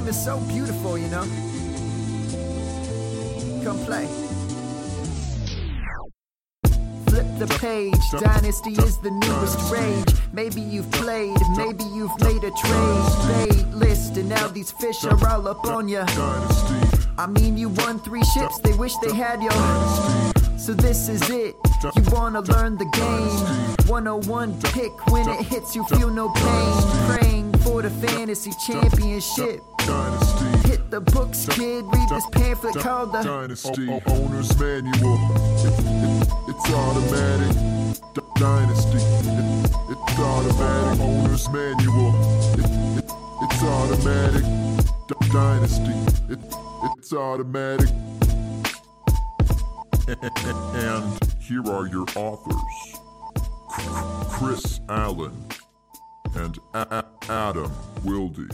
game is so beautiful, you know? Come play. Flip the page, Dynasty is the newest rage. Maybe you've played, maybe you've made a trade. Made list, and now these fish are all up on ya. I mean, you won three ships, they wish they had you. So this is it. You wanna learn the game. 101 pick when it hits you, feel no pain. For the fantasy championship. Dynasty. Hit the books, kid. Read this pamphlet called the Dynasty o- Owner's Manual. It- it- it's automatic. D- Dynasty. It- it's automatic. Owner's Manual. It- it- it's automatic. D- Dynasty. It- it's automatic. And here are your authors Chris Allen and A- A- Adam Wilde.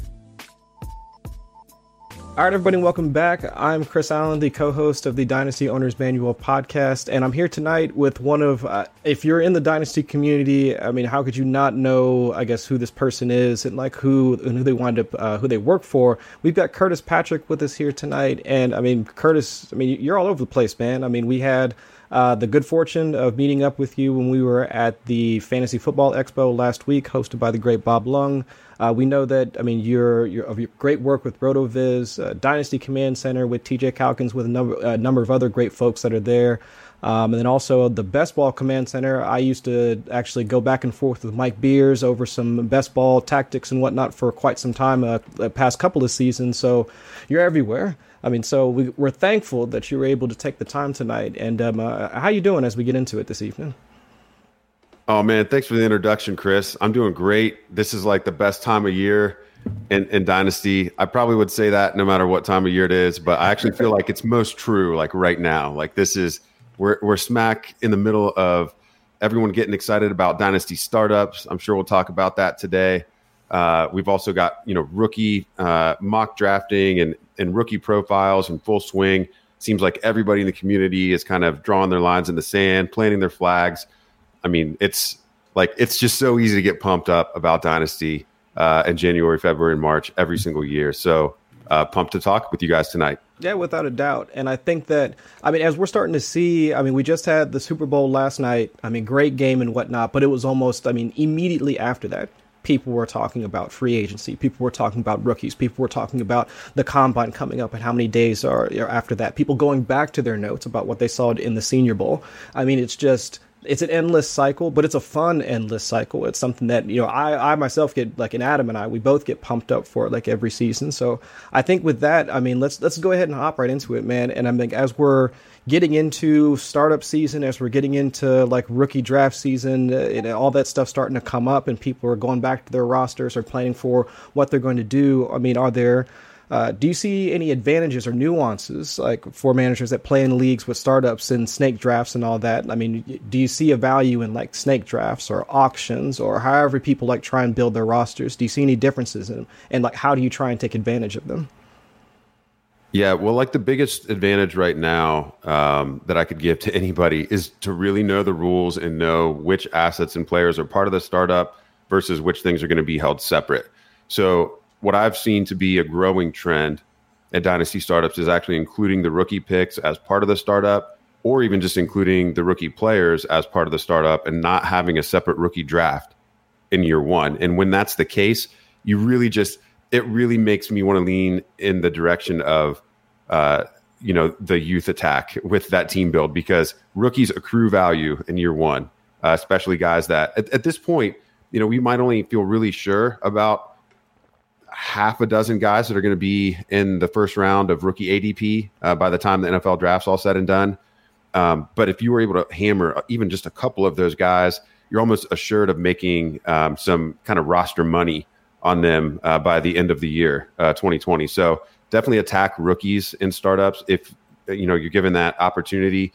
All right, everybody, welcome back. I'm Chris Allen, the co-host of the Dynasty Owners Manual podcast, and I'm here tonight with one of. Uh, if you're in the Dynasty community, I mean, how could you not know? I guess who this person is and like who and who they wind up, uh, who they work for. We've got Curtis Patrick with us here tonight, and I mean, Curtis, I mean, you're all over the place, man. I mean, we had. Uh, the good fortune of meeting up with you when we were at the Fantasy Football Expo last week, hosted by the great Bob Lung. Uh, we know that I mean you're, you're of your great work with RotoViz, uh, Dynasty Command Center with TJ Calkins, with a number a number of other great folks that are there, um, and then also the Best Ball Command Center. I used to actually go back and forth with Mike Beers over some best ball tactics and whatnot for quite some time, uh, the past couple of seasons. So you're everywhere. I mean, so we, we're thankful that you were able to take the time tonight. And um, uh, how you doing as we get into it this evening? Oh man, thanks for the introduction, Chris. I'm doing great. This is like the best time of year in, in Dynasty. I probably would say that no matter what time of year it is, but I actually feel like it's most true like right now. Like this is we're we're smack in the middle of everyone getting excited about Dynasty startups. I'm sure we'll talk about that today. Uh, we've also got you know rookie uh, mock drafting and and rookie profiles in full swing. Seems like everybody in the community is kind of drawing their lines in the sand, planting their flags. I mean, it's like it's just so easy to get pumped up about Dynasty uh, in January, February, and March every single year. So uh, pumped to talk with you guys tonight. Yeah, without a doubt. And I think that, I mean, as we're starting to see, I mean, we just had the Super Bowl last night. I mean, great game and whatnot, but it was almost, I mean, immediately after that, people were talking about free agency. People were talking about rookies. People were talking about the combine coming up and how many days are, are after that. People going back to their notes about what they saw in the Senior Bowl. I mean, it's just it's an endless cycle, but it's a fun endless cycle. It's something that you know I I myself get like, and Adam and I we both get pumped up for it like every season. So I think with that, I mean let's let's go ahead and hop right into it, man. And I think as we're getting into startup season, as we're getting into like rookie draft season, uh, and all that stuff starting to come up, and people are going back to their rosters or planning for what they're going to do. I mean, are there uh, do you see any advantages or nuances like for managers that play in leagues with startups and snake drafts and all that? I mean, do you see a value in like snake drafts or auctions or however people like try and build their rosters? Do you see any differences in them? and like how do you try and take advantage of them? Yeah, well, like the biggest advantage right now um, that I could give to anybody is to really know the rules and know which assets and players are part of the startup versus which things are going to be held separate. So what I've seen to be a growing trend at Dynasty startups is actually including the rookie picks as part of the startup, or even just including the rookie players as part of the startup and not having a separate rookie draft in year one. And when that's the case, you really just, it really makes me want to lean in the direction of, uh, you know, the youth attack with that team build because rookies accrue value in year one, uh, especially guys that at, at this point, you know, we might only feel really sure about half a dozen guys that are going to be in the first round of rookie ADP uh, by the time the NFL draft's all said and done. Um, but if you were able to hammer even just a couple of those guys, you're almost assured of making um, some kind of roster money on them uh, by the end of the year, uh, 2020. So definitely attack rookies in startups if you know you're given that opportunity.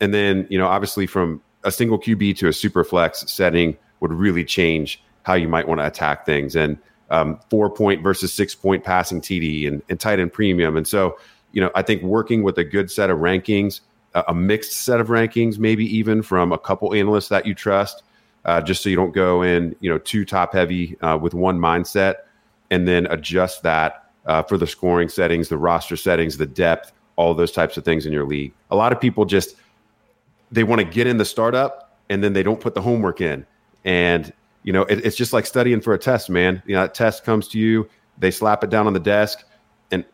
And then you know obviously from a single QB to a super flex setting would really change how you might want to attack things. And um, four point versus six point passing TD and, and tight end premium. And so, you know, I think working with a good set of rankings, uh, a mixed set of rankings, maybe even from a couple analysts that you trust, uh, just so you don't go in, you know, too top heavy uh, with one mindset, and then adjust that uh, for the scoring settings, the roster settings, the depth, all those types of things in your league. A lot of people just they want to get in the startup and then they don't put the homework in. And you know, it, it's just like studying for a test, man. You know, that test comes to you, they slap it down on the desk, and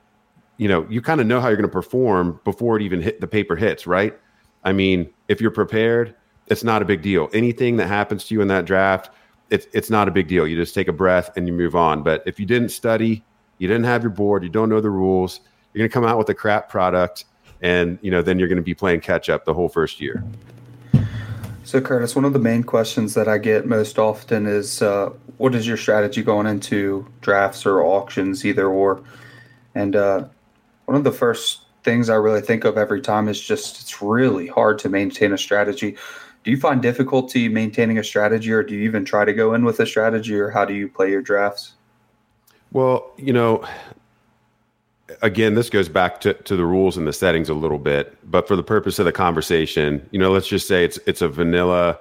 you know, you kind of know how you're going to perform before it even hit the paper hits, right? I mean, if you're prepared, it's not a big deal. Anything that happens to you in that draft, it's it's not a big deal. You just take a breath and you move on. But if you didn't study, you didn't have your board, you don't know the rules, you're going to come out with a crap product, and you know, then you're going to be playing catch up the whole first year. So, Curtis, one of the main questions that I get most often is uh, what is your strategy going into drafts or auctions, either or? And uh, one of the first things I really think of every time is just it's really hard to maintain a strategy. Do you find difficulty maintaining a strategy, or do you even try to go in with a strategy, or how do you play your drafts? Well, you know, again, this goes back to, to the rules and the settings a little bit, but for the purpose of the conversation, you know, let's just say it's it's a vanilla,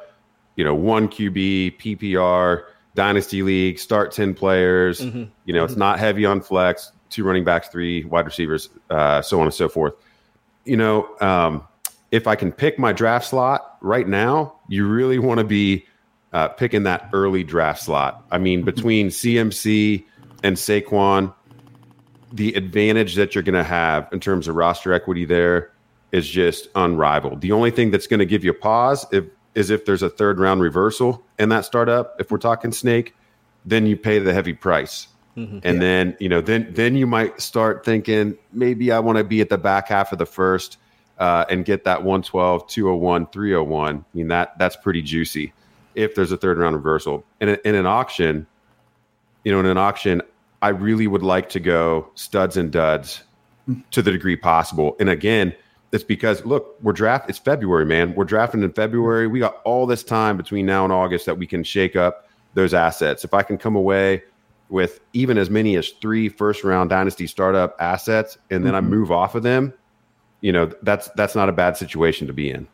you know, one QB PPR dynasty league, start ten players. Mm-hmm. You know, mm-hmm. it's not heavy on flex, two running backs, three wide receivers, uh, so on and so forth. You know, um, if I can pick my draft slot right now, you really want to be uh, picking that early draft slot. I mean, between CMC and Saquon the advantage that you're going to have in terms of roster equity there is just unrivaled. The only thing that's going to give you a pause if, is if there's a third round reversal in that startup. If we're talking snake, then you pay the heavy price. Mm-hmm. And yeah. then, you know, then then you might start thinking maybe I want to be at the back half of the first uh, and get that 112, 201, 301. I mean, that that's pretty juicy if there's a third round reversal. In, in an auction, you know, in an auction, I really would like to go studs and duds to the degree possible. And again, it's because look, we're draft. It's February, man. We're drafting in February. We got all this time between now and August that we can shake up those assets. If I can come away with even as many as three first round dynasty startup assets, and then mm-hmm. I move off of them, you know that's that's not a bad situation to be in.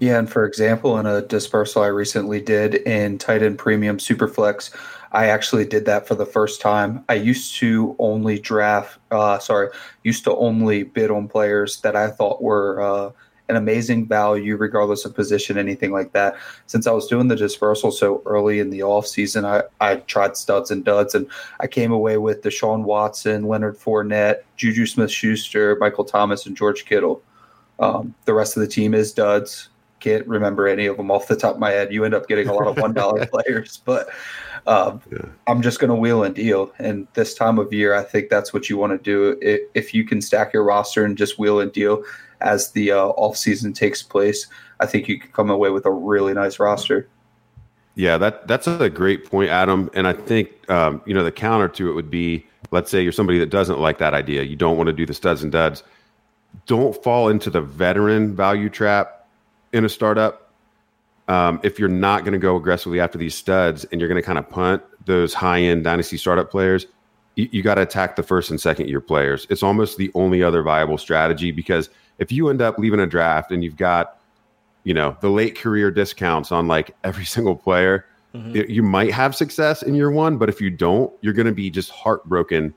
Yeah, and for example, in a dispersal I recently did in tight end premium superflex, I actually did that for the first time. I used to only draft, uh, sorry, used to only bid on players that I thought were uh, an amazing value, regardless of position, anything like that. Since I was doing the dispersal so early in the off season, I, I tried studs and duds, and I came away with Deshaun Watson, Leonard Fournette, Juju Smith Schuster, Michael Thomas, and George Kittle. Um, the rest of the team is duds. Can't remember any of them off the top of my head. You end up getting a lot of $1 players, but um, yeah. I'm just going to wheel and deal. And this time of year, I think that's what you want to do. If you can stack your roster and just wheel and deal as the uh, off season takes place, I think you can come away with a really nice roster. Yeah, that that's a great point, Adam. And I think um, you know the counter to it would be, let's say you're somebody that doesn't like that idea. You don't want to do the studs and duds. Don't fall into the veteran value trap in a startup um, if you're not going to go aggressively after these studs and you're going to kind of punt those high end dynasty startup players, you, you got to attack the first and second year players. It's almost the only other viable strategy because if you end up leaving a draft and you've got, you know, the late career discounts on like every single player, mm-hmm. it, you might have success in year one, but if you don't, you're going to be just heartbroken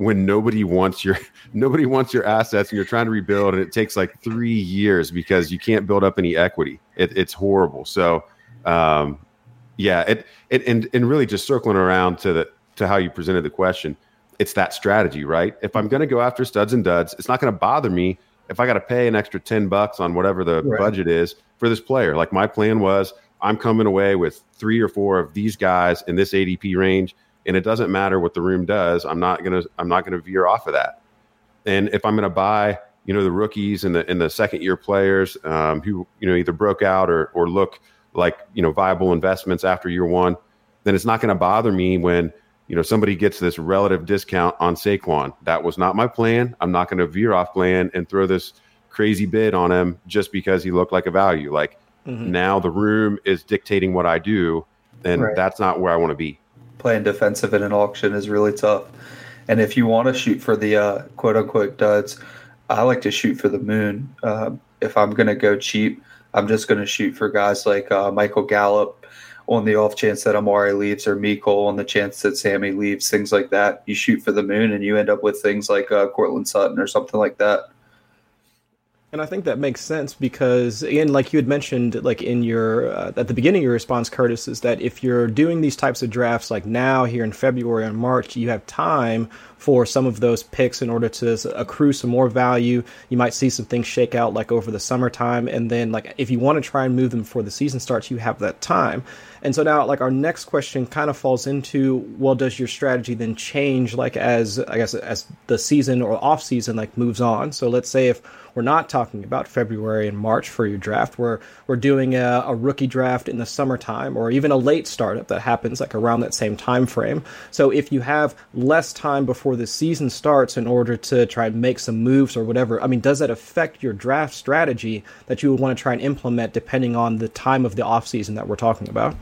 when nobody wants your nobody wants your assets and you're trying to rebuild and it takes like three years because you can't build up any equity. It, it's horrible. So um, yeah, it, it and and really just circling around to the to how you presented the question, it's that strategy, right? If I'm going to go after studs and duds, it's not going to bother me if I got to pay an extra ten bucks on whatever the right. budget is for this player. Like my plan was, I'm coming away with three or four of these guys in this ADP range and it doesn't matter what the room does. I'm not gonna I'm not gonna veer off of that. And if I'm gonna buy, you know, the rookies and the and the second year players um, who you know either broke out or or look like you know viable investments after year one, then it's not going to bother me when you know somebody gets this relative discount on Saquon. That was not my plan. I'm not going to veer off plan and throw this crazy bid on him just because he looked like a value. Like mm-hmm. now the room is dictating what I do, and right. that's not where I want to be playing defensive in an auction is really tough. And if you want to shoot for the uh, quote unquote duds, I like to shoot for the moon. Uh, if I'm going to go cheap, I'm just going to shoot for guys like uh, Michael Gallup on the off chance that Amari leaves or Mecole on the chance that Sammy leaves, things like that. You shoot for the moon and you end up with things like uh, Courtland Sutton or something like that. And I think that makes sense because, again, like you had mentioned, like in your uh, at the beginning of your response, Curtis, is that if you're doing these types of drafts, like now here in February and March, you have time for some of those picks in order to accrue some more value. You might see some things shake out like over the summertime, and then like if you want to try and move them before the season starts, you have that time. And so now, like our next question kind of falls into, well, does your strategy then change like as I guess as the season or off season like moves on? So let's say if we're not talking about February and March for your draft. We're we're doing a, a, rookie draft in the summertime or even a late startup that happens like around that same time frame. So if you have less time before the season starts in order to try and make some moves or whatever, I mean, does that affect your draft strategy that you would want to try and implement depending on the time of the offseason that we're talking about?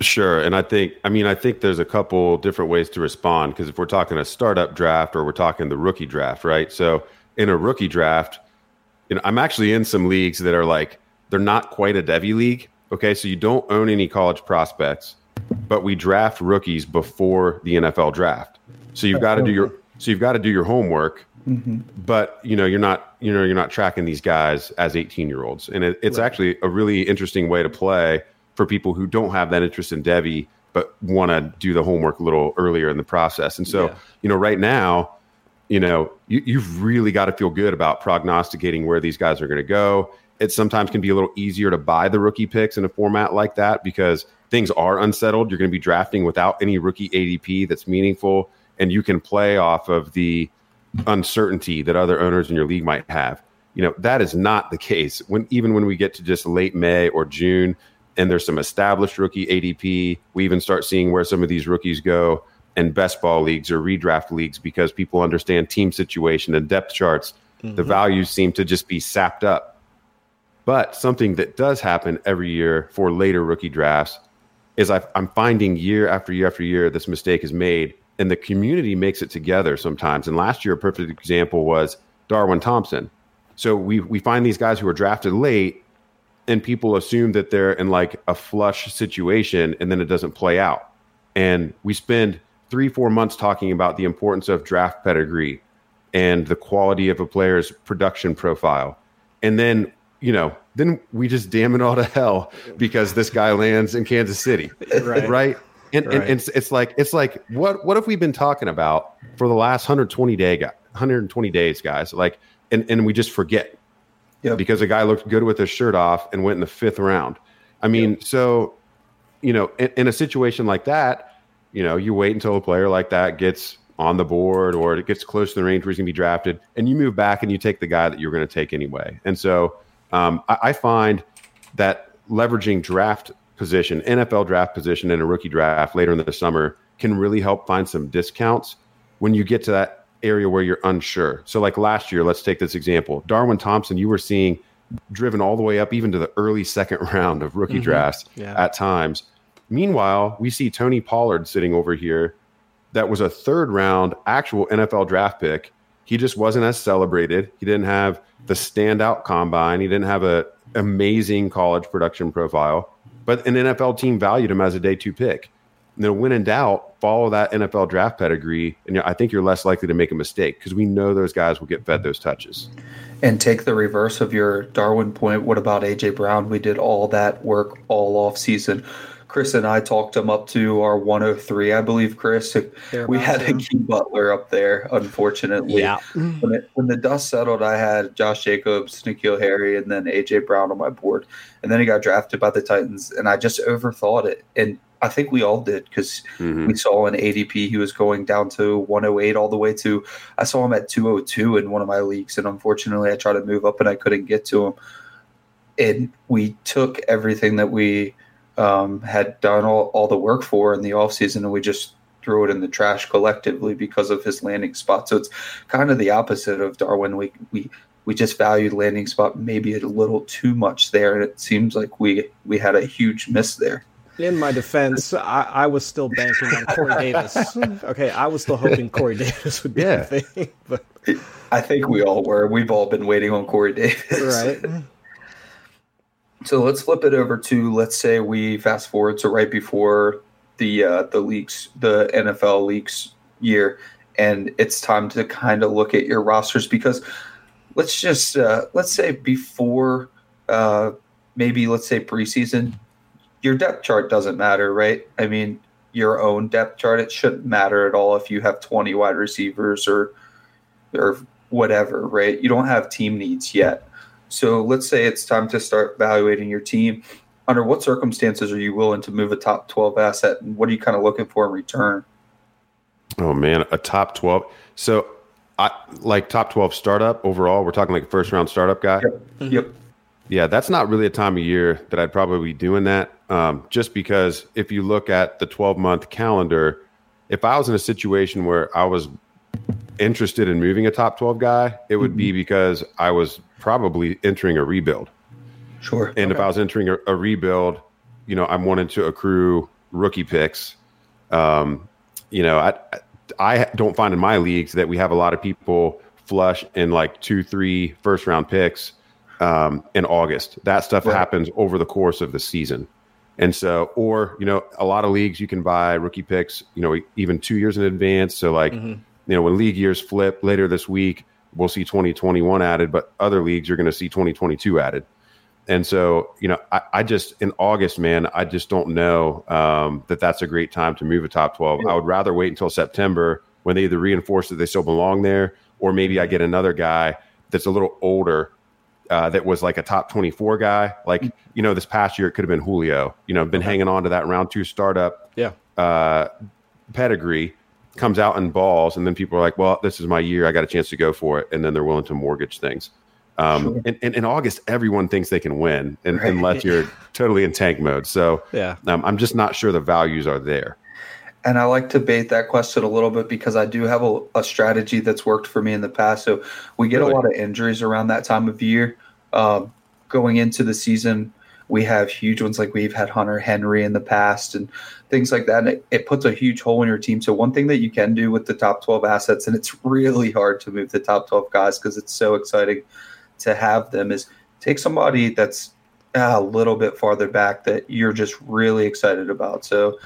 Sure. And I think, I mean, I think there's a couple different ways to respond because if we're talking a startup draft or we're talking the rookie draft, right? So in a rookie draft, you know, I'm actually in some leagues that are like they're not quite a Devy league. Okay, so you don't own any college prospects, but we draft rookies before the NFL draft. So you've got to do your so you've got to do your homework. Mm-hmm. But you know you're not you know you're not tracking these guys as 18 year olds, and it, it's right. actually a really interesting way to play for people who don't have that interest in Devy but want to do the homework a little earlier in the process. And so yeah. you know right now you know, you, you've really got to feel good about prognosticating where these guys are going to go. It sometimes can be a little easier to buy the rookie picks in a format like that because things are unsettled. You're going to be drafting without any rookie ADP that's meaningful, and you can play off of the uncertainty that other owners in your league might have. You know, that is not the case when even when we get to just late May or June and there's some established rookie ADP, we even start seeing where some of these rookies go in best ball leagues or redraft leagues because people understand team situation and depth charts. Mm-hmm. The values seem to just be sapped up. But something that does happen every year for later rookie drafts is i am finding year after year after year this mistake is made, and the community makes it together sometimes. And last year, a perfect example was Darwin Thompson. So we we find these guys who are drafted late, and people assume that they're in like a flush situation, and then it doesn't play out. And we spend three, four months talking about the importance of draft pedigree and the quality of a player's production profile. And then, you know, then we just damn it all to hell because this guy lands in Kansas City. Right. right? And, right. and, and it's, it's like it's like what what have we been talking about for the last 120 day 120 days guys like and and we just forget yep. because a guy looked good with his shirt off and went in the fifth round i mean yep. so you know in, in a situation like that you know, you wait until a player like that gets on the board or it gets close to the range where he's going to be drafted, and you move back and you take the guy that you're going to take anyway. And so um, I, I, find that leveraging draft position, NFL draft position, in a rookie draft later in the summer can really help find some discounts when you get to that area where you're unsure. So, like last year, let's take this example Darwin Thompson, you were seeing driven all the way up even to the early second round of rookie mm-hmm. drafts yeah. at times Meanwhile, we see Tony Pollard sitting over here. That was a third round actual NFL draft pick. He just wasn't as celebrated. He didn't have the standout combine. He didn't have a amazing college production profile. But an NFL team valued him as a day two pick. And then when in doubt, follow that NFL draft pedigree, and I think you're less likely to make a mistake because we know those guys will get fed those touches. And take the reverse of your Darwin point. What about AJ Brown? We did all that work all off season. Chris and I talked him up to our 103, I believe. Chris, we had Hakeem Butler up there, unfortunately. Yeah. When, it, when, the dust settled, I had Josh Jacobs, N'Keal Harry, and then AJ Brown on my board. And then he got drafted by the Titans, and I just overthought it. And I think we all did because mm-hmm. we saw an ADP he was going down to 108 all the way to I saw him at 202 in one of my leagues, and unfortunately I tried to move up and I couldn't get to him. And we took everything that we um, had done all, all the work for in the offseason and we just threw it in the trash collectively because of his landing spot. So it's kind of the opposite of Darwin. We we we just valued landing spot maybe a little too much there, and it seems like we we had a huge miss there. In my defense, I, I was still banking on Corey Davis. Okay, I was still hoping Corey Davis would be yeah. the thing, but I think we all were. We've all been waiting on Corey Davis, right? So let's flip it over to let's say we fast forward to right before the uh, the leaks, the NFL leaks year, and it's time to kind of look at your rosters because let's just uh, let's say before uh, maybe let's say preseason, your depth chart doesn't matter, right? I mean, your own depth chart it shouldn't matter at all if you have 20 wide receivers or or whatever, right? You don't have team needs yet. So let's say it's time to start evaluating your team. Under what circumstances are you willing to move a top 12 asset and what are you kind of looking for in return? Oh man, a top 12. So I like top 12 startup overall. We're talking like first round startup guy. Yep. Mm-hmm. yep. Yeah, that's not really a time of year that I'd probably be doing that. Um, just because if you look at the 12 month calendar, if I was in a situation where I was interested in moving a top 12 guy, it would mm-hmm. be because I was probably entering a rebuild. Sure. And okay. if I was entering a, a, rebuild, you know, I'm wanting to accrue rookie picks. Um, you know, I, I don't find in my leagues that we have a lot of people flush in like two, three first round picks um, in August. That stuff right. happens over the course of the season. And so, or, you know, a lot of leagues you can buy rookie picks, you know, even two years in advance. So, like, mm-hmm. You know, when league years flip later this week, we'll see 2021 added, but other leagues you're going to see 2022 added. And so, you know, I, I, just in August, man, I just don't know um, that that's a great time to move a top 12. Yeah. I would rather wait until September when they either reinforce that they still belong there, or maybe I get another guy that's a little older uh, that was like a top 24 guy. Like, you know, this past year, it could have been Julio, you know, been okay. hanging on to that round two startup yeah. Uh, pedigree, comes out in balls. And then people are like, well, this is my year. I got a chance to go for it. And then they're willing to mortgage things. Um, sure. and, and, in August, everyone thinks they can win and, right. unless you're totally in tank mode. So yeah, um, I'm just not sure the values are there. And I like to bait that question a little bit because I do have a, a strategy that's worked for me in the past. So we get really? a lot of injuries around that time of year. Um, going into the season, we have huge ones like we've had Hunter Henry in the past and things like that. And it, it, puts a huge hole in your team. So, one thing that you can do with the top 12 assets, and it's really hard to move the top 12 guys because it's so exciting to have them, is take somebody that's a little bit farther back that you're just really excited about. So,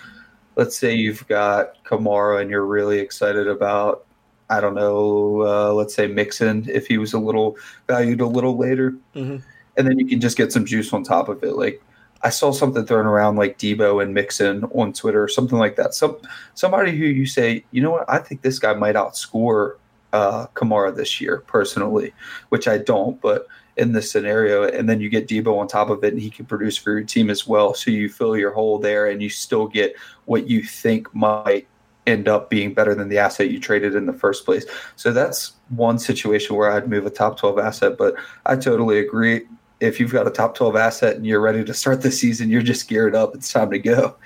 let's say you've got Kamara and you're really excited about I don't know, uh, let's say Mixon if he was a little valued a little later, mm-hmm. And then you can just get some juice on top of it. Like I saw something thrown around like Deebo and Mixon on Twitter, something like that. Some somebody who you say, you know what, I think this guy might outscore uh, Kamara this year personally, which I don't, but in this scenario, and then you get Deebo on top of it, and he can produce for your team as well. So you fill your hole there, and you still get what you think might end up being better than the asset you traded in the first place. So that's one situation where I'd move a top 12 asset, but I totally agree. If you've got a top 12 asset and you're ready to start the season, you're just geared up. It's time to go.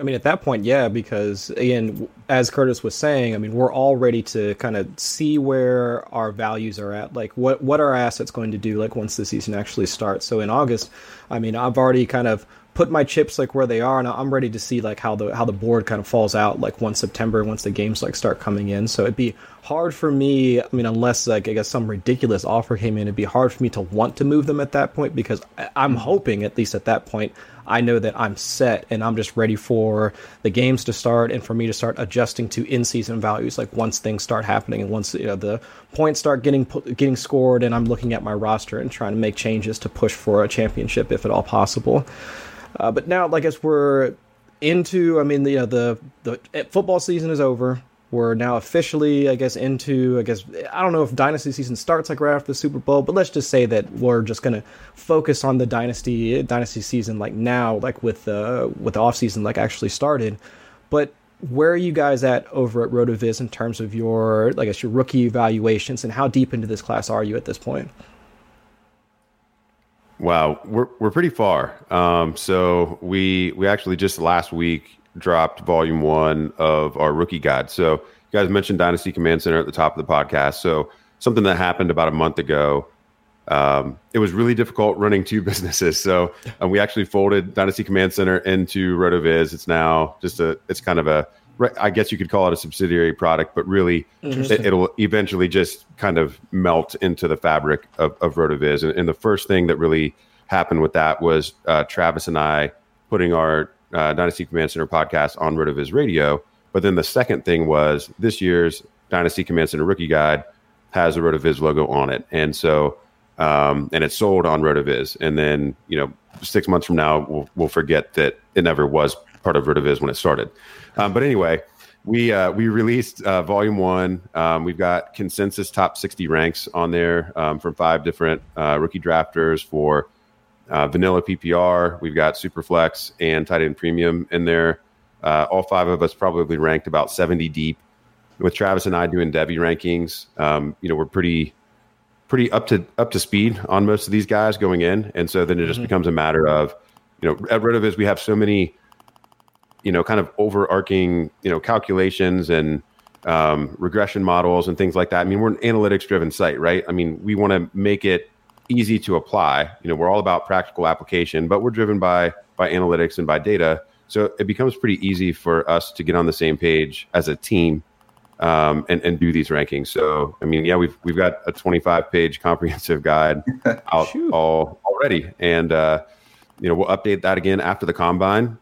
I mean, at that point, yeah, because again, as Curtis was saying, I mean, we're all ready to kind of see where our values are at, like what what our assets going to do, like once the season actually starts. So in August, I mean, I've already kind of put my chips like where they are, and I'm ready to see like how the how the board kind of falls out like once September, once the games like start coming in. So it'd be hard for me. I mean, unless like I guess some ridiculous offer came in, it'd be hard for me to want to move them at that point because I'm hoping at least at that point I know that I'm set and I'm just ready for the games to start and for me to start adjusting to in-season values. Like once things start happening and once you know the points start getting getting scored, and I'm looking at my roster and trying to make changes to push for a championship if at all possible. Uh, but now, like, as we're into, I mean, the, you know, the the eh, football season is over. We're now officially, I guess, into, I guess, I don't know if dynasty season starts like right after the Super Bowl, but let's just say that we're just gonna focus on the dynasty dynasty season like now, like with the with the off season like actually started. But where are you guys at over at Rotoviz in terms of your, I guess, your rookie evaluations, and how deep into this class are you at this point? Wow, we're we're pretty far. Um, so we we actually just last week dropped volume one of our rookie guide. So you guys mentioned Dynasty Command Center at the top of the podcast. So something that happened about a month ago. Um, it was really difficult running two businesses. So um, we actually folded Dynasty Command Center into RotoViz. It's now just a it's kind of a I guess you could call it a subsidiary product, but really it, will eventually just kind of melt into the fabric of, of RotoViz. And, and, the first thing that really happened with that was uh, Travis and I putting our uh, Dynasty Command Center podcast on RotoViz Radio. But then the second thing was this year's Dynasty Command Center Rookie Guide has a RotoViz logo on it, and so um, and it's sold on RotoViz. And then you know six months from now we'll, we'll forget that it never was part of RotoViz when it started. Um, but anyway, we uh, we released uh, volume one. Um, we've got consensus top sixty ranks on there um, from five different uh, rookie drafters for uh, vanilla PPR. We've got Superflex and tight end premium in there. Uh, all five of us probably ranked about seventy deep. With Travis and I doing Devy rankings, um, you know we're pretty pretty up to up to speed on most of these guys going in, and so then it just mm-hmm. becomes a matter of you know at Rotoviz we have so many you know kind of overarching you know calculations and um, regression models and things like that. I mean, we're an analytics driven site, right? I mean, we want to make it easy to apply. You know, we're all about practical application, but we're driven by by analytics and by data. So it becomes pretty easy for us to get on the same page as a team um, and, and do these rankings. So, I mean, yeah, we've we've got a 25 page comprehensive guide out all already, and uh, you know we'll update that again after the combine.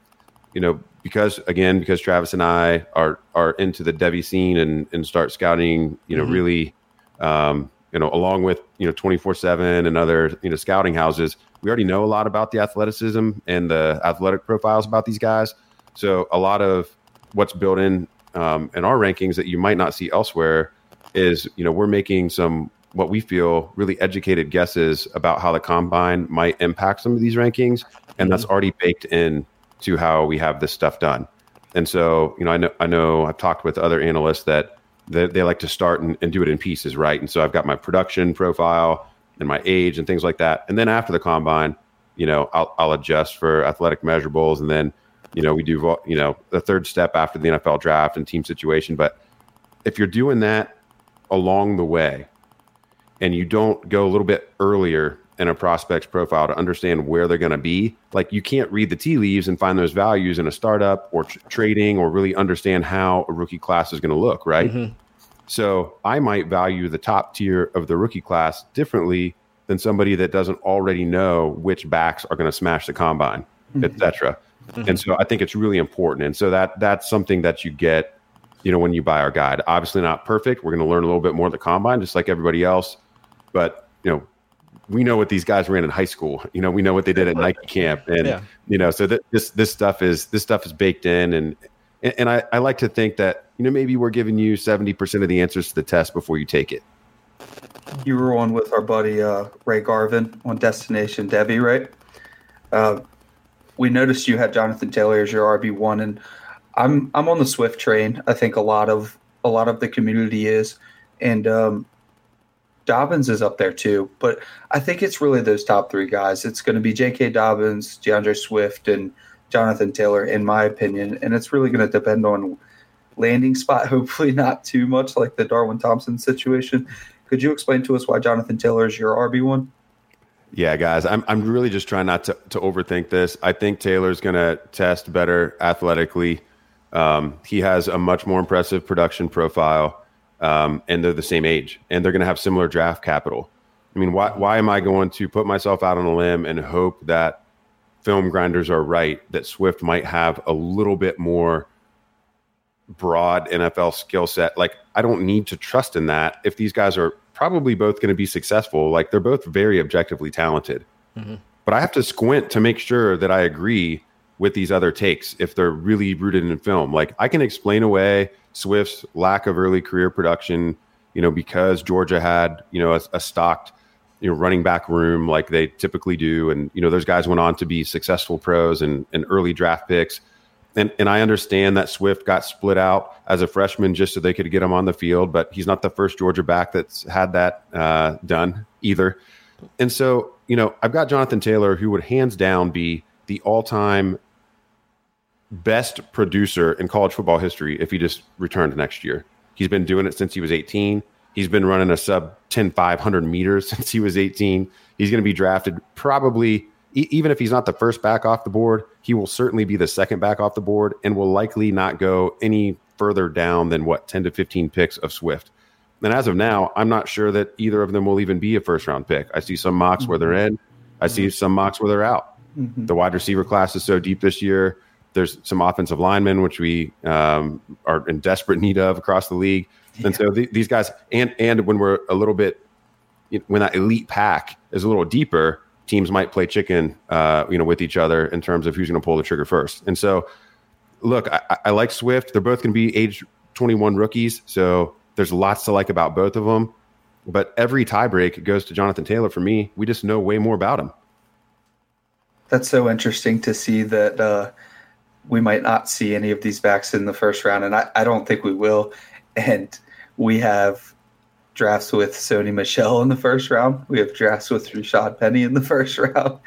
You know, because again, because Travis and I are are into the Devy scene and and start scouting. You know, mm-hmm. really, um, you know, along with you know 24 seven and other you know scouting houses. We already know a lot about the athleticism and the athletic profiles about these guys. So a lot of what's built in um, in our rankings that you might not see elsewhere is you know we're making some what we feel really educated guesses about how the combine might impact some of these rankings and that's mm-hmm. already baked in to how we have this stuff done. And so you know i know i know i've talked with other analysts that they, they like to start and, and do it in pieces right? And so i've got my production profile and my age and things like that. And then after the combine you know i'll, I'll adjust for athletic measurables. And then you know, we do, you know, the third step after the NFL draft and team situation. But if you're doing that along the way and you don't go a little bit earlier in a prospect's profile to understand where they're going to be, like you can't read the tea leaves and find those values in a startup or tr- trading or really understand how a rookie class is going to look, right? Mm-hmm. So I might value the top tier of the rookie class differently than somebody that doesn't already know which backs are going to smash the combine, mm-hmm. et cetera. Mm-hmm. And so I think it's really important. And so that that's something that you get, you know, when you buy our guide. Obviously not perfect. We're going to learn a little bit more at the combine, just like everybody else. But you know, we know what these guys ran in high school. You know, we know what they did at Nike camp, and yeah. you know, so that this this stuff is this stuff is baked in, and and I, I like to think that you know maybe we're giving you seventy percent of the answers to the test before you take it. You were on with our buddy uh, Ray Garvin on Destination Devy, right? Uh, we noticed you had Jonathan Taylor as your RB one, and I'm I'm on the Swift train. I think a lot of a lot of the community is, and um, Dobbins is up there too. But I think it's really those top three guys. It's going to be J.K. Dobbins, D'Andre Swift, and Jonathan Taylor, in my opinion. And it's really going to depend on landing spot. Hopefully, not too much like the Darwin Thompson situation. Could you explain to us why Jonathan Taylor is your RB one? Yeah, guys, I'm I'm really just trying not to, to overthink this. I think Taylor's going to test better athletically. Um, he has a much more impressive production profile, um, and they're the same age, and they're going to have similar draft capital. I mean, why why am I going to put myself out on a limb and hope that film grinders are right that Swift might have a little bit more broad NFL skill set? Like, I don't need to trust in that if these guys are probably both going to be successful. Like they're both very objectively talented. Mm-hmm. But I have to squint to make sure that I agree with these other takes if they're really rooted in film. Like I can explain away Swift's lack of early career production, you know, because Georgia had, you know, a, a stocked, you know, running back room like they typically do. And, you know, those guys went on to be successful pros and, and early draft picks and and I understand that Swift got split out as a freshman just so they could get him on the field, but he's not the first Georgia back that's had that uh, done either. And so, you know, I've got Jonathan Taylor, who would hands down be the all-time best producer in college football history if he just returned next year. He's been doing it since he was 18. He's been running a sub 10 500 meters since he was 18. He's going to be drafted probably even if he's not the first back off the board, he will certainly be the second back off the board and will likely not go any further down than what 10 to 15 picks of Swift. And as of now, I'm not sure that either of them will even be a first round pick. I see some mocks mm-hmm. where they're mm-hmm. in. I see some mocks where they're out. The wide receiver class is so deep this year. There's some offensive linemen which we um, are in desperate need of across the league, and so the, these guys and and when we're a little bit when that elite pack is a little deeper, teams might play chicken, uh, you know, with each other in terms of who's going to pull the trigger first. And so, look, I, I like Swift. They're both going to be age 21 rookies, so there's lots to like about both of them. But every tiebreak goes to Jonathan Taylor for me. We just know way more about him. That's so interesting to see that uh, we might not see any of these backs in the first round, and I, I don't think we will. And we have drafts with Sony Michel in the first round. We have drafts with Rashad Penny in the first round.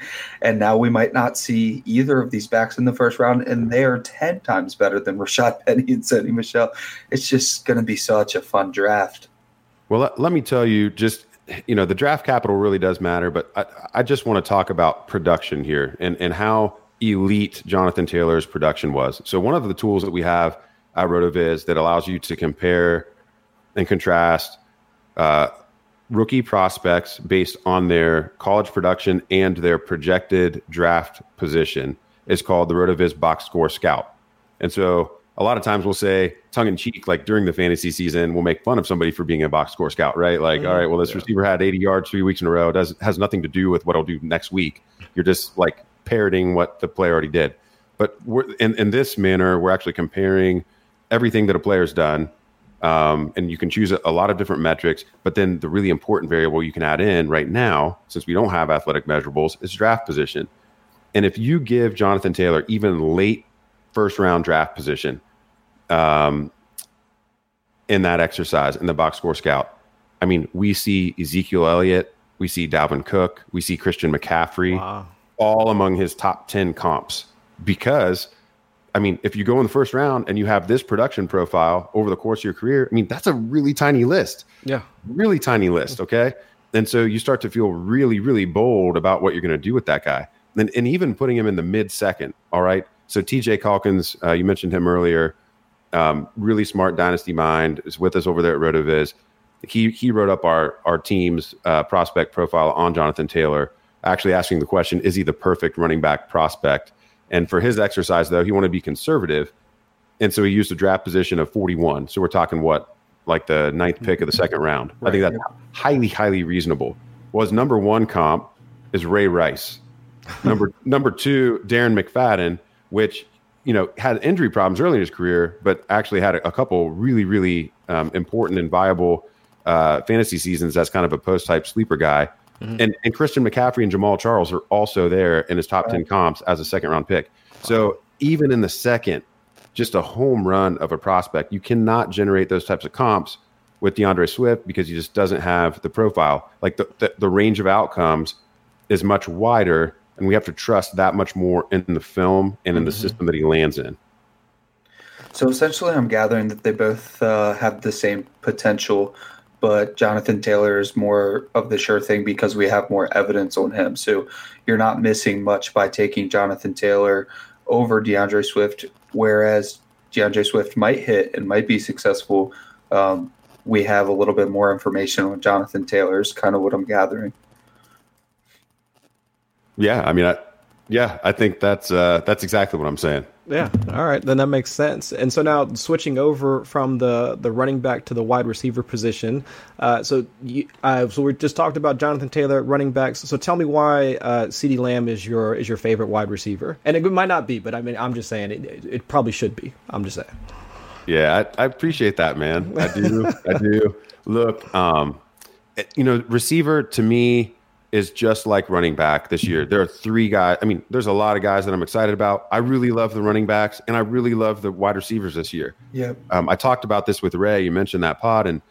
And now we might not see either of these backs in the first round. And they are 10 times better than Rashad Penny and Sony Michel. It's just going to be such a fun draft. Well, let, let, me tell you, just, you know, the draft capital really does matter. But I, I just want to talk about production here and, and how elite Jonathan Taylor's production was. So, one of the tools that we have at RotoViz that allows you to compare and contrast uh, rookie prospects based on their college production and their projected draft position is called the RotoViz Box Score Scout. And so a lot of times we'll say tongue in cheek, like during the fantasy season, we'll make fun of somebody for being a box score scout, right? Like, mm-hmm. all right, well, this yeah. receiver had 80 yards three weeks in a row. It does has nothing to do with what I'll do next week. You're just like parroting what the player already did. But in, in this manner, we're actually comparing everything that a player's done um, and you can choose a, a, lot of different metrics. But then the really important variable you can add in right now, since we don't have athletic measurables, is draft position. And if you give Jonathan Taylor even late first round draft position um, in that exercise in the box score scout, I mean, we see Ezekiel Elliott, we see Dalvin Cook, we see Christian McCaffrey, wow. All among his top 10 comps because I mean, if you go in the first round and you have this production profile over the course of your career, I mean, that's a really tiny list. Yeah. Really tiny list. Okay. And so you start to feel really, really bold about what you're going to do with that guy. And, and even putting him in the mid second. All right. So TJ Calkins, uh, you mentioned him earlier. Um, really smart dynasty mind is with us over there at RotoViz. He he wrote up our our team's uh, prospect profile on Jonathan Taylor, actually asking the question: Is he the perfect running back prospect? And for his exercise, though, he wanted to be conservative. And so he used a draft position of 41. So we're talking what, like the ninth pick of the second round. Right, I think that's yeah. highly, highly reasonable. Was number one comp is Ray Rice. number number two, Darren McFadden, which you know had injury problems early in his career, but actually had a, a couple really, really um, important and viable uh, fantasy seasons as kind of a post hype sleeper guy. Mm-hmm. And, and Christian McCaffrey and Jamaal Charles are also there in his top right. 10 comps as a second round pick. So even in the second, just a home run of a prospect, you cannot generate those types of comps with D'Andre Swift because he just doesn't have the profile. Like the, the, the range of outcomes is much wider, and we have to trust that much more in the film and in mm-hmm. the system that he lands in. So essentially, I'm gathering that they both uh, have the same potential but Jonathan Taylor is more of the sure thing because we have more evidence on him. So you're not missing much by taking Jonathan Taylor over D'Andre Swift, whereas D'Andre Swift might hit and might be successful. Um, we have a little bit more information on Jonathan Taylor, is kind of what I'm gathering. Yeah, I mean, I, yeah, I think that's uh, that's exactly what I'm saying. Yeah. All right. Then that makes sense. And so now switching over from the the running back to the wide receiver position. Uh, so you, uh, so we just talked about Jonathan Taylor running backs. So tell me why uh, CeeDee Lamb is your is your favorite wide receiver. And it might not be, but I mean I'm just saying it, it, it probably should be. I'm just saying. Yeah, I, I appreciate that, man. I do. I do. Look, um, you know, receiver to me is just like running back this year. There are three guys. I mean, there's a lot of guys that I'm excited about. I really love the running backs, and I really love the wide receivers this year. Yeah. Um, I talked about this with Ray. You mentioned that pod, and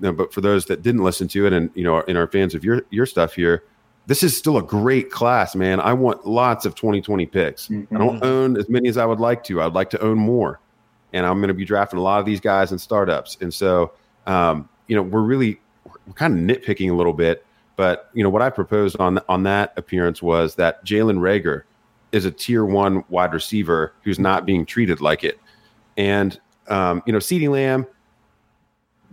you know, but for those that didn't listen to it, and you know, in our fans of your your stuff here, this is still a great class, man. I want lots of 2020 picks. Mm-hmm. I don't own as many as I would like to. I'd like to own more, and I'm going to be drafting a lot of these guys in startups. And so, um, you know, we're really we're kind of nitpicking a little bit but you know what I proposed on on that appearance was that Jalen Reagor is a tier one wide receiver who's not being treated like it. And um, you know, CeeDee Lamb,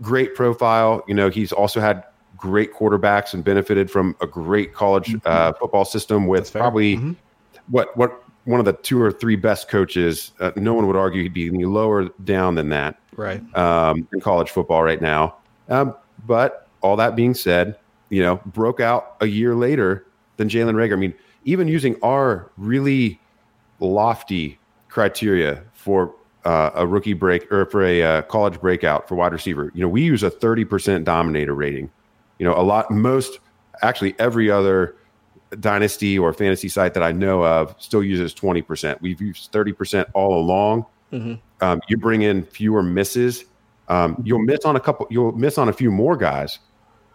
great profile. You know, he's also had great quarterbacks and benefited from a great college uh, football system with probably mm-hmm. what what one of the two or three best coaches. Uh, no one would argue he'd be any lower down than that, right? Um, in college football right now. Um, but all that being said, you know, broke out a year later than Jalen Reagor. I mean, even using our really lofty criteria for uh, a rookie break or for a uh, college breakout for wide receiver, you know, we use a 30% dominator rating. You know, a lot, most, actually, every other dynasty or fantasy site that I know of still uses 20%. We've used 30% all along. Mm-hmm. Um, you bring in fewer misses. Um, you'll miss on a couple, you'll miss on a few more guys,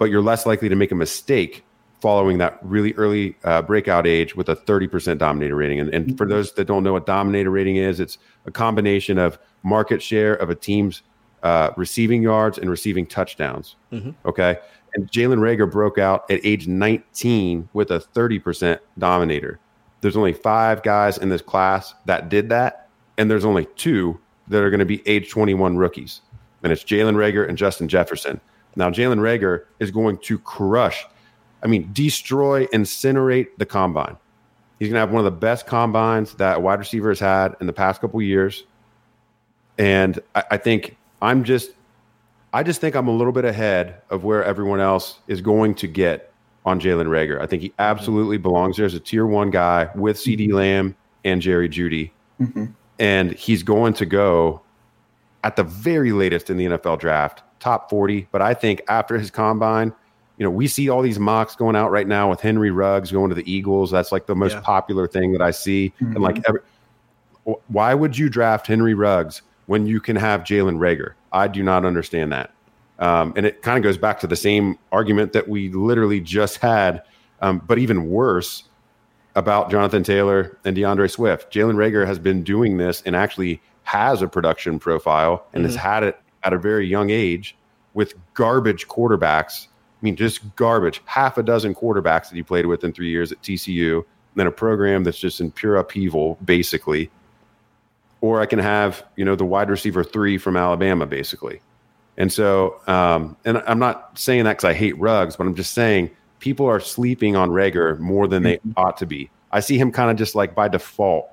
but you're less likely to make a mistake following that really early uh, breakout age with a 30% dominator rating. And, and, for those that don't know what dominator rating is, it's a combination of market share of a team's uh, receiving yards and receiving touchdowns. Mm-hmm. Okay. And Jalen Reagor broke out at age 19 with a 30% dominator. There's only five guys in this class that did that. And there's only two that are going to be age 21 rookies. And it's Jalen Reagor and Justin Jefferson. Now, Jalen Reagor is going to crush I mean, destroy, incinerate the combine. He's going to have one of the best combines that wide receiver has had in the past couple years. And I, I think I'm just, I just think I'm a little bit ahead of where everyone else is going to get on Jalen Reagor. I think he absolutely belongs there as a tier one guy with CeeDee mm-hmm. Lamb and Jerry Jeudy. Mm-hmm. And he's going to go at the very latest in the NFL draft, top 40. But I think after his combine, you know, we see all these mocks going out right now with Henry Ruggs going to the Eagles. That's like the most yeah. popular thing that I see. Mm-hmm. And like, every, why would you draft Henry Ruggs when you can have Jalen Reagor? I do not understand that. Um, and it kind of goes back to the same argument that we literally just had, um, but even worse about Jonathan Taylor and D'Andre Swift. Jalen Reagor has been doing this and actually has a production profile and mm-hmm. has had it at a very young age with garbage quarterbacks I mean, just garbage. Half a dozen quarterbacks that he played with in three years at TCU, then a program that's just in pure upheaval, basically. Or I can have, you know, the wide receiver three from Alabama, basically. And so, um, and I'm not saying that because I hate Ruggs, but I'm just saying people are sleeping on Reagor more than they mm-hmm. ought to be. I see him kind of just like by default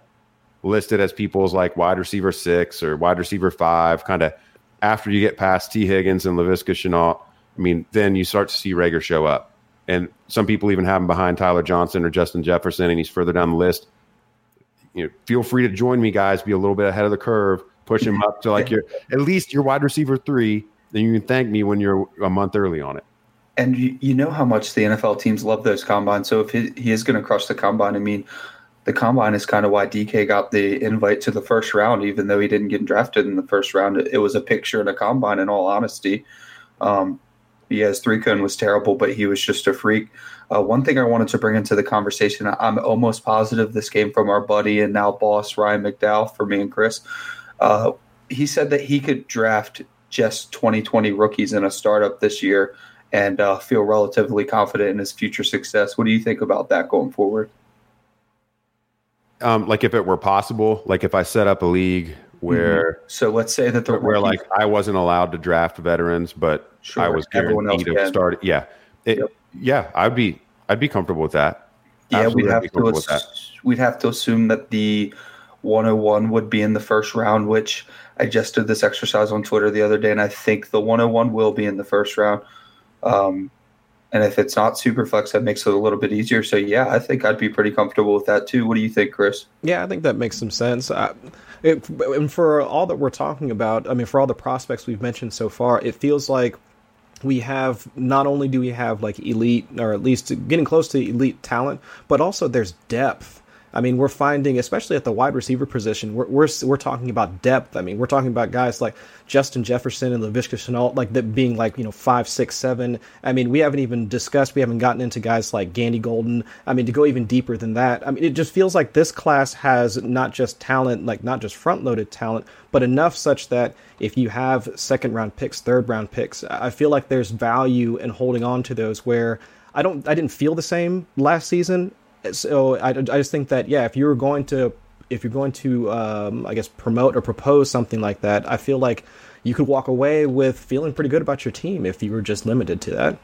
listed as people's like wide receiver six or wide receiver five, kind of after you get past Tee Higgins and Laviska Shenault I mean, then you start to see Reagor show up. And some people even have him behind Tyler Johnson or Justin Jefferson, and he's further down the list. You know, feel free to join me, guys. Be a little bit ahead of the curve. Push him up to like your at least your wide receiver three. Then you can thank me when you're a month early on it. And you, you know how much the NFL teams love those combines. So if he, he is going to crush the combine, I mean, the combine is kind of why DK got the invite to the first round, even though he didn't get drafted in the first round. It was a picture in a combine, in all honesty. Um, yes, three cone was terrible, but he was just a freak. Uh, one thing I wanted to bring into the conversation, I'm almost positive this came from our buddy and now boss Ryan McDowell for me and Chris. Uh, he said that he could draft just 2020 rookies in a startup this year and uh, feel relatively confident in his future success. What do you think about that going forward? Um, like if it were possible, like if I set up a league where mm-hmm. so let's say that the where like I wasn't allowed to draft veterans, but sure, I was guaranteed to start. Yeah, it, yep. yeah, I'd be I'd be comfortable with that. Yeah, Absolutely we'd have to ass- we'd have to assume that the 101 would be in the first round, which I just did this exercise on Twitter the other day, and I think the 101 will be in the first round. Um, and if it's not super flex, that makes it a little bit easier. So yeah, I think I'd be pretty comfortable with that too. What do you think, Chris? Yeah, I think that makes some sense. I, it, and for all that we're talking about, I mean, for all the prospects we've mentioned so far, it feels like we have not only do we have like elite or at least getting close to elite talent, but also there's depth I mean, we're finding, especially at the wide receiver position, we're, we're, we're talking about depth. I mean, we're talking about guys like Justin Jefferson and Laviska Shenault, like that being like, you know, five, six, seven. I mean, we haven't even discussed, we haven't gotten into guys like Gandy Golden. I mean, to go even deeper than that, I mean, it just feels like this class has not just talent, like not just front loaded talent, but enough such that if you have second round picks, third round picks, I feel like there's value in holding on to those where I don't I didn't feel the same last season so I, I just think that yeah, if you're going to if you're going to um, I guess promote or propose something like that, I feel like you could walk away with feeling pretty good about your team if you were just limited to that.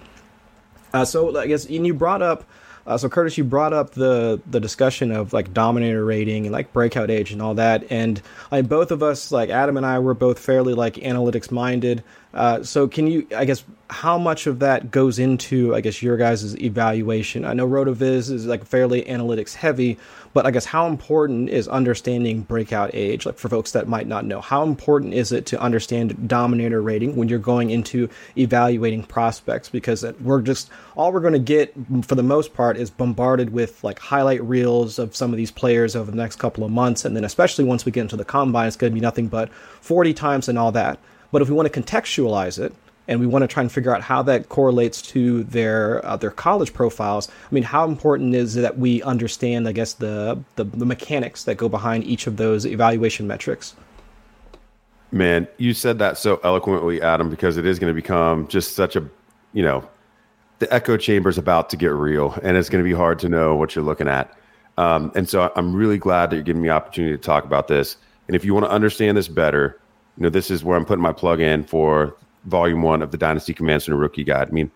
Uh, so I guess and you brought up uh, so Curtis, you brought up the the discussion of like dominator rating and like breakout age and all that, and I mean, both of us, like Adam and I, were both fairly like analytics minded. Uh, so can you, I guess, how much of that goes into, I guess, your guys' evaluation? I know Rotoviz is like fairly analytics heavy, but I guess how important is understanding breakout age? Like for folks that might not know, how important is it to understand dominator rating when you're going into evaluating prospects? Because we're just all we're going to get for the most part is bombarded with like highlight reels of some of these players over the next couple of months, and then especially once we get into the combine, it's going to be nothing but 40 times and all that. But if we want to contextualize it, and we want to try and figure out how that correlates to their uh, their college profiles. I mean, how important is it that we understand, I guess, the, the, the mechanics that go behind each of those evaluation metrics? Man, you said that so eloquently, Adam, because it is going to become just such a, you know, the echo chamber is about to get real, and it's going to be hard to know what you're looking at. Um, and so I'm really glad that you're giving me opportunity to talk about this. And if you want to understand this better, you know, this is where I'm putting my plug in for volume one of the Dynasty Command Center Rookie Guide. I mean,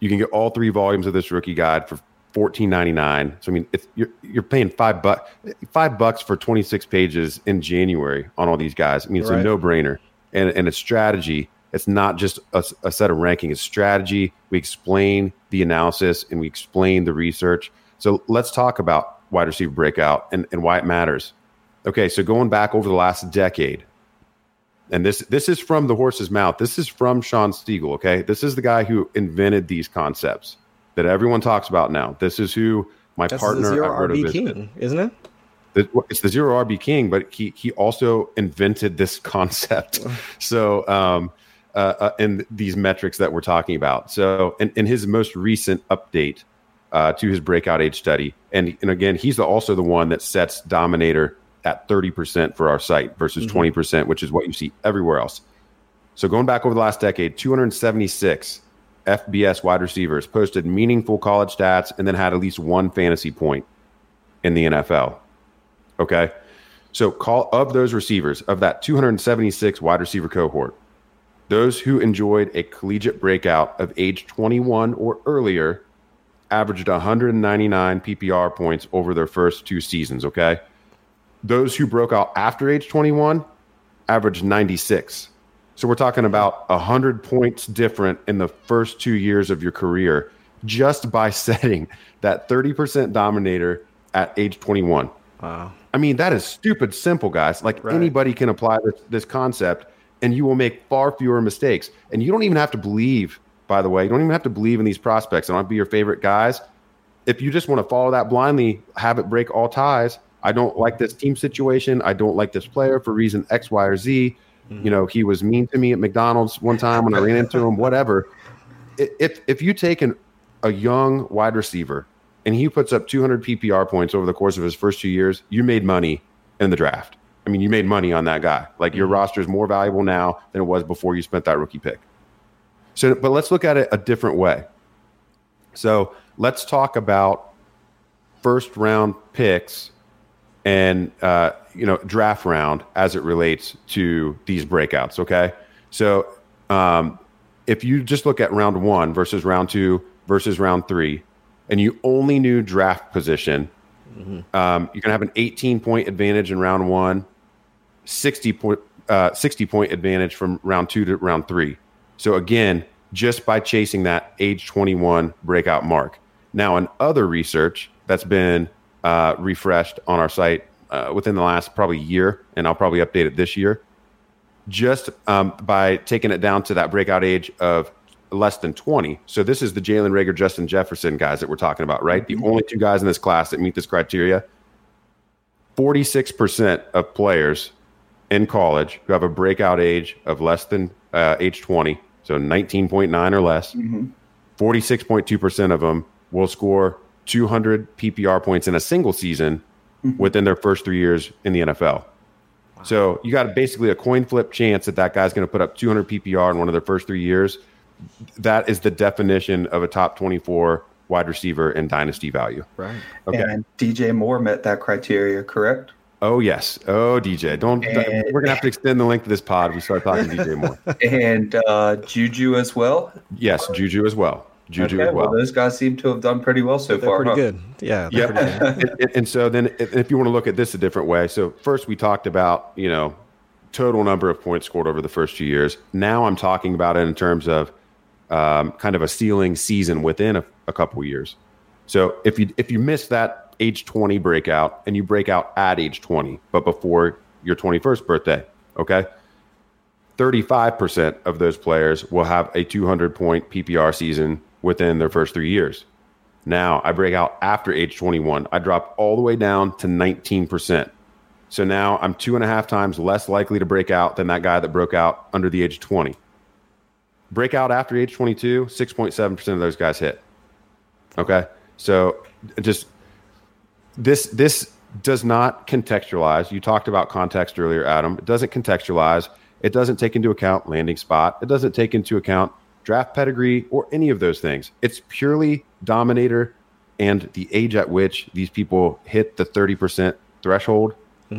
you can get all three volumes of this rookie guide for fourteen ninety nine. So I mean, if you're you're paying five bucks five bucks for twenty six pages in January on all these guys. I mean, it's right. a no brainer, and and it's strategy. It's not just a, a set of ranking. It's strategy. We explain the analysis and we explain the research. So let's talk about wide receiver breakout and, and why it matters. Okay, so going back over the last decade, and this this is from the horse's mouth. This is from Shawn Siegele. Okay, this is the guy who invented these concepts that everyone talks about now. This is who my That's partner the zero RB King, isn't it? It's the zero RB King, but he he also invented this concept. so um, uh, uh, and these metrics that we're talking about. So in, in his most recent update uh, to his breakout age study, and and again, he's the, also the one that sets Dominator at 30% for our site versus mm-hmm. 20%, which is what you see everywhere else. So going back over the last decade, 276 FBS wide receivers posted meaningful college stats and then had at least one fantasy point in the NFL. Okay. So call of those receivers, of that 276 wide receiver cohort, those who enjoyed a collegiate breakout of age 21 or earlier averaged 199 PPR points over their first two seasons. Okay those who broke out after age 21 averaged 96. So we're talking about 100 points different in the first two years of your career just by setting that 30% dominator at age 21. Wow. I mean, that is stupid simple, guys. Like right. anybody can apply this, this concept and you will make far fewer mistakes. And you don't even have to believe, by the way, you don't even have to believe in these prospects. They don't have to be your favorite guys. If you just want to follow that blindly, have it break all ties, I don't like this team situation. I don't like this player for reason X, Y, or Z. Mm-hmm. You know, he was mean to me at McDonald's one time when I ran into him, whatever. If if you take an, a young wide receiver and he puts up 200 PPR points over the course of his first two years, you made money in the draft. I mean, you made money on that guy. Like your mm-hmm. roster is more valuable now than it was before you spent that rookie pick. So, but let's look at it a different way. So let's talk about first round picks and uh, you know draft round as it relates to these breakouts. Okay, so um, if you just look at round one versus round two versus round three, and you only knew draft position, mm-hmm. um, you're gonna have an 18 point advantage in round one, 60 point uh, 60 point advantage from round two to round three. So again, just by chasing that age 21 breakout mark. Now, in other research that's been uh, refreshed on our site uh, within the last probably year, and I'll probably update it this year. Just um, by taking it down to that breakout age of less than 20. So this is the Jalen Reagor, Justin Jefferson guys that we're talking about, right? The only two guys in this class that meet this criteria. 46% of players in college who have a breakout age of less than uh, age 20, so 19.9 or less, mm-hmm. 46.2% of them will score 200 PPR points in a single season mm-hmm. within their first three years in the NFL. Wow. So you got basically a coin flip chance that that guy's going to put up 200 PPR in one of their first three years. That is the definition of a top 24 wide receiver in dynasty value. Right. Okay. And DJ Moore met that criteria, correct? Oh yes. Oh DJ, don't. And, we're gonna have to extend the length of this pod. We start talking DJ Moore and uh, Juju as well. Yes, Juju as well. Juju Okay, as well. well, those guys seem to have done pretty well so They're far. pretty huh? good. Yeah. they're pretty good. and, and- and so then if if you want to look at this a different way so first we talked about you know total number of points scored over the first two years now i'm talking about it in terms of um, kind of a ceiling season within a, a couple of years so if you if you miss that age 20 breakout and you break out at age 20 but before your 21st birthday okay 35% of those players will have a 200 point ppr season within their first three years now I break out after age 21. I drop all the way down to 19%. So now I'm two and a half times less likely to break out than that guy that broke out under the age of 20. Break out after age 22, 6.7% of those guys hit. Okay. So just this, this does not contextualize. You talked about context earlier, Adam. It doesn't contextualize. It doesn't take into account landing spot. It doesn't take into account draft pedigree or any of those things. It's purely dominator and the age at which these people hit the 30% threshold.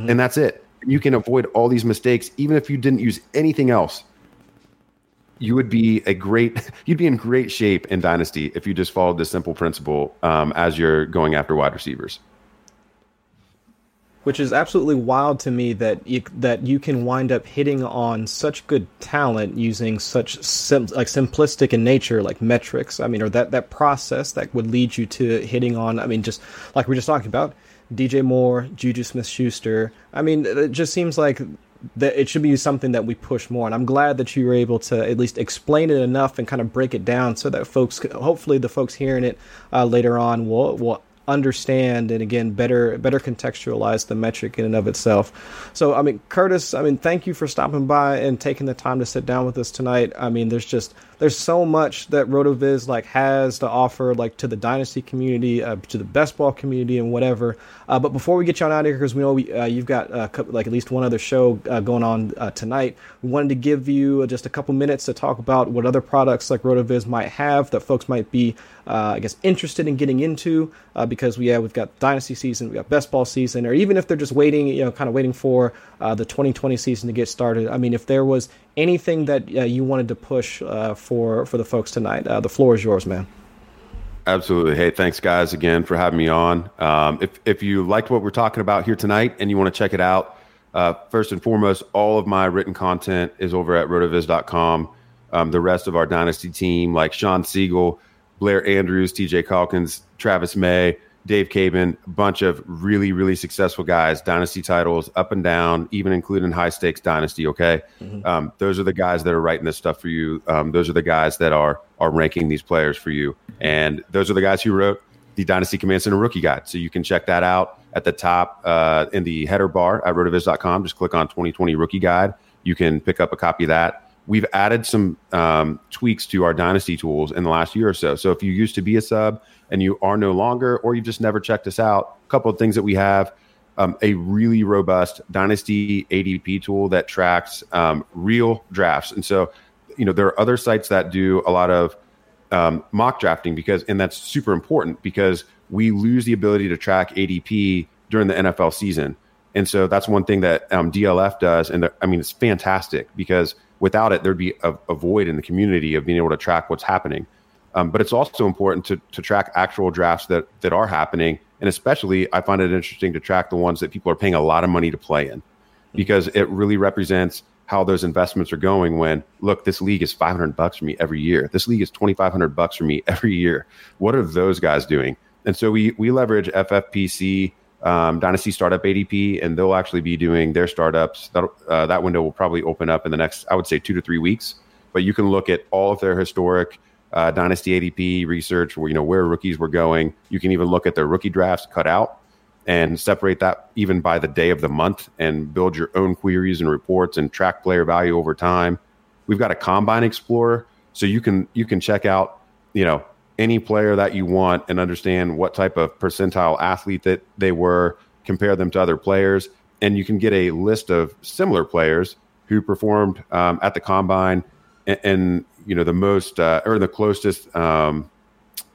And that's it. You can avoid all these mistakes even if you didn't use anything else. You would be a great, you'd be in great shape in Dynasty if you just followed this simple principle um, as you're going after wide receivers. Which is absolutely wild to me that you, that you can wind up hitting on such good talent using such sim, like simplistic in nature like metrics. I mean or that that process that would lead you to hitting on i mean just like we are just talking about dj moore juju smith schuster i mean it just seems like that it should be something that we push more and i'm glad that you were able to at least explain it enough and kind of break it down so that folks hopefully the folks hearing it uh, later on will will understand and again better better contextualize the metric in and of itself. So i mean curtis i mean thank you for stopping by and taking the time to sit down with us tonight. I mean there's just there's so much that rotoviz like has to offer like to the dynasty community uh, to the best ball community and whatever. Uh, but before we get you on out of here because we know we, uh, you've got uh, like at least one other show uh, going on uh, tonight we wanted to give you just a couple minutes to talk about what other products like rotoviz might have that folks might be i guess interested in getting into because we yeah we've got dynasty season, we've got best ball season, or even if they're just waiting, you know, kind of waiting for uh, the 2020 season to get started. I mean, if there was anything that uh, you wanted to push uh, for for the folks tonight, uh, the floor is yours, man. Absolutely. Hey, thanks guys again for having me on. Um, if if you liked what we're talking about here tonight and you want to check it out, uh, first and foremost, all of my written content is over at rotoviz.com. Um, the rest of our dynasty team, like Shawn Siegele, Blair Andrews, TJ Calkins, Travis May, Dave Caban, a bunch of really, really successful guys, dynasty titles up and down, even including high stakes dynasty. Okay. Um, those are the guys that are writing this stuff for you. Um, those are the guys that are, are ranking these players for you. And those are the guys who wrote the Dynasty Command Center Rookie Guide. So you can check that out at the top uh, in the header bar at rotoviz.com. Just click on 2020 Rookie Guide. You can pick up a copy of that. We've added some um, tweaks to our Dynasty tools in the last year or so. So if you used to be a sub and you are no longer, or you've just never checked us out, a couple of things that we have. Um, a really robust Dynasty ADP tool that tracks um, real drafts. And so, you know, there are other sites that do a lot of um, mock drafting because, and that's super important because we lose the ability to track ADP during the NFL season. And so that's one thing that um, DLF does. And I mean, it's fantastic because without it, there'd be a, a void in the community of being able to track what's happening. Um, but it's also important to, to track actual drafts that, that are happening. And especially, I find it interesting to track the ones that people are paying a lot of money to play in because it really represents how those investments are going when look this league is 500 bucks for me every year this league is 2500 bucks for me every year what are those guys doing and so we we leverage ffpc um, dynasty startup adp and they'll actually be doing their startups. That uh, that window will probably open up in the next i would say two to three weeks. But you can look at all of their historic uh, dynasty adp research where you know where rookies were going. You can even look at their rookie drafts cut out and separate that even by the day of the month and build your own queries and reports and track player value over time. We've got a combine explorer so you can you can check out, you know, any player that you want and understand what type of percentile athlete that they were, compare them to other players, and you can get a list of similar players who performed um, at the combine and, and you know the most uh, or the closest um,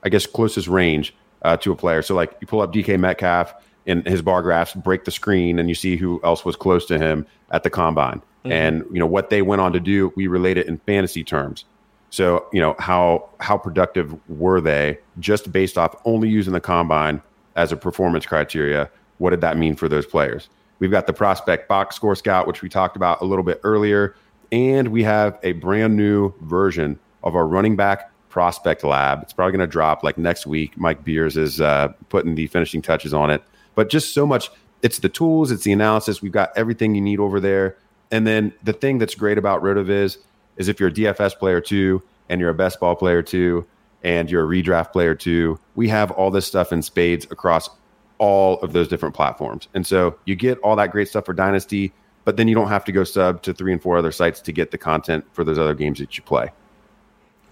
I guess closest range uh, to a player. So like you pull up DK Metcalf and his bar graphs break the screen and you see who else was close to him at the combine. And you know what they went on to do, we relate it in fantasy terms. So, you know, how how productive were they just based off only using the combine as a performance criteria? What did that mean for those players? We've got the prospect box score scout, which we talked about a little bit earlier, and we have a brand new version of our running back prospect lab. It's probably going to drop like next week. Mike Beers is uh, putting the finishing touches on it, but just so much. It's the tools, it's the analysis. We've got everything you need over there. And then the thing that's great about RotoViz is if you're a DFS player too, and you're a best ball player too, and you're a redraft player too, we have all this stuff in spades across all of those different platforms. And so you get all that great stuff for Dynasty, but then you don't have to go sub to three and four other sites to get the content for those other games that you play.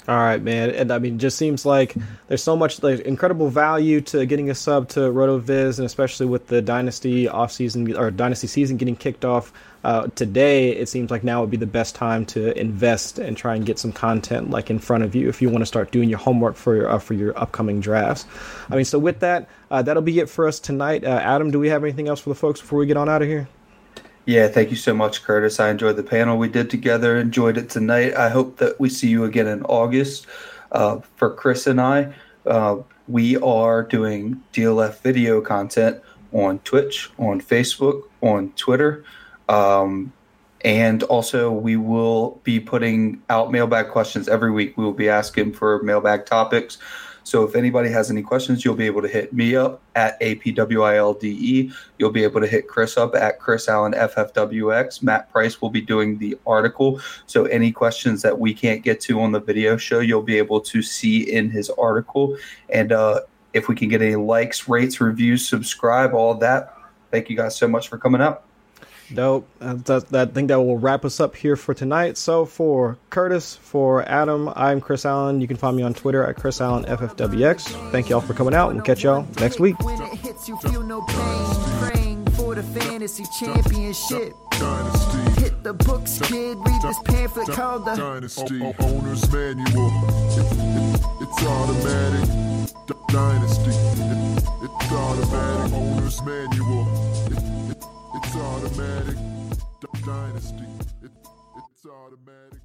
All right, man. And I mean, just seems like there's so much like incredible value to getting a sub to RotoViz, and especially with the Dynasty offseason or Dynasty season getting kicked off uh, today, it seems like now would be the best time to invest and try and get some content like in front of you if you want to start doing your homework for your uh, for your upcoming drafts. I mean, so with that, uh, that'll be it for us tonight. Uh, Adam, do we have anything else for the folks before we get on out of here? Yeah, thank you so much, Curtis. I enjoyed the panel we did together. Enjoyed it tonight. I hope that we see you again in August. Uh, for Chris and I, uh, we are doing DLF video content on Twitch, on Facebook, on Twitter. Um, and also, we will be putting out mailbag questions every week. We will be asking for mailbag topics. So if anybody has any questions, you'll be able to hit me up at APWILDE. You'll be able to hit Chris up at Chris Allen FFWX. Matt Price will be doing the article. So any questions that we can't get to on the video show, you'll be able to see in his article. And uh, if we can get any likes, rates, reviews, subscribe, all that. Thank you guys so much for coming out. Dope. Uh, that, that, I think that will wrap us up here for tonight. So for Curtis, for Adam, I'm Chris Allen. You can find me on Twitter at Chris Allen FFWX. Thank y'all for coming out. We'll catch y'all next week. When it hits, you feel no pain. Praying for the fantasy championship. Hit the books, kid. Read this pamphlet called the. Dynasty. Owner's manual. It- it- it's automatic. Dynasty. It's automatic. Owner's manual. Automatic. Dynasty. It- it's automatic.